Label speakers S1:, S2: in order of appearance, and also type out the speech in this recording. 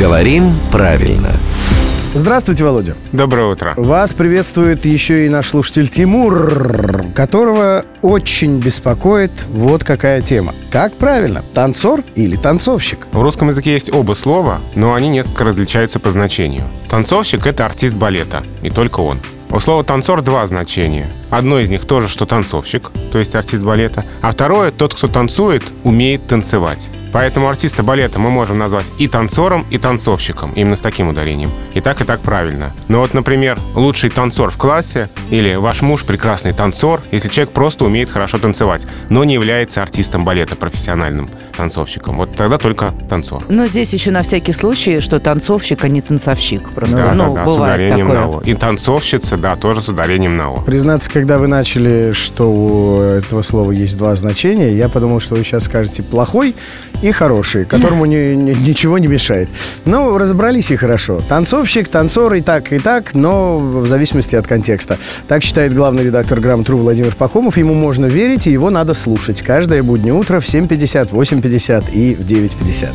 S1: Говорим правильно.
S2: Здравствуйте, Володя.
S3: Доброе утро.
S2: Вас приветствует еще и наш слушатель Тимур, которого очень беспокоит вот какая тема. Как правильно, танцор или танцовщик?
S3: В русском языке есть оба слова, но они несколько различаются по значению. Танцовщик — это артист балета, и только он. У слова «танцор» два значения. Одно из них тоже, что танцовщик, то есть артист балета, а второе — тот, кто танцует, умеет танцевать. Поэтому артиста балета мы можем назвать и танцором, и танцовщиком, именно с таким ударением. И так, и так правильно. Но вот, например, лучший танцор в классе или ваш муж прекрасный танцор, если человек просто умеет хорошо танцевать, но не является артистом балета, профессиональным танцовщиком. Вот тогда только танцор.
S4: Но здесь еще на всякий случай, что танцовщик, а не танцовщик. Просто,
S3: Да,
S4: ну,
S3: да, да, с
S4: бывает
S3: ударением
S4: такое.
S3: на «о». И танцовщица, да, тоже с ударением на «о».
S2: Признаться, когда вы начали, что у этого слова есть два значения, я подумал, что вы сейчас скажете «плохой» и «хороший», которому ни- ни- ничего не мешает. Ну, разобрались и хорошо. Танцовщик, танцор и так, и так, но в зависимости от контекста. Так считает главный редактор «Грамотру» Владимир Пахомов. Ему можно верить, и его надо слушать. Каждое буднее утро в 7.50, 8.50 и в 9.50.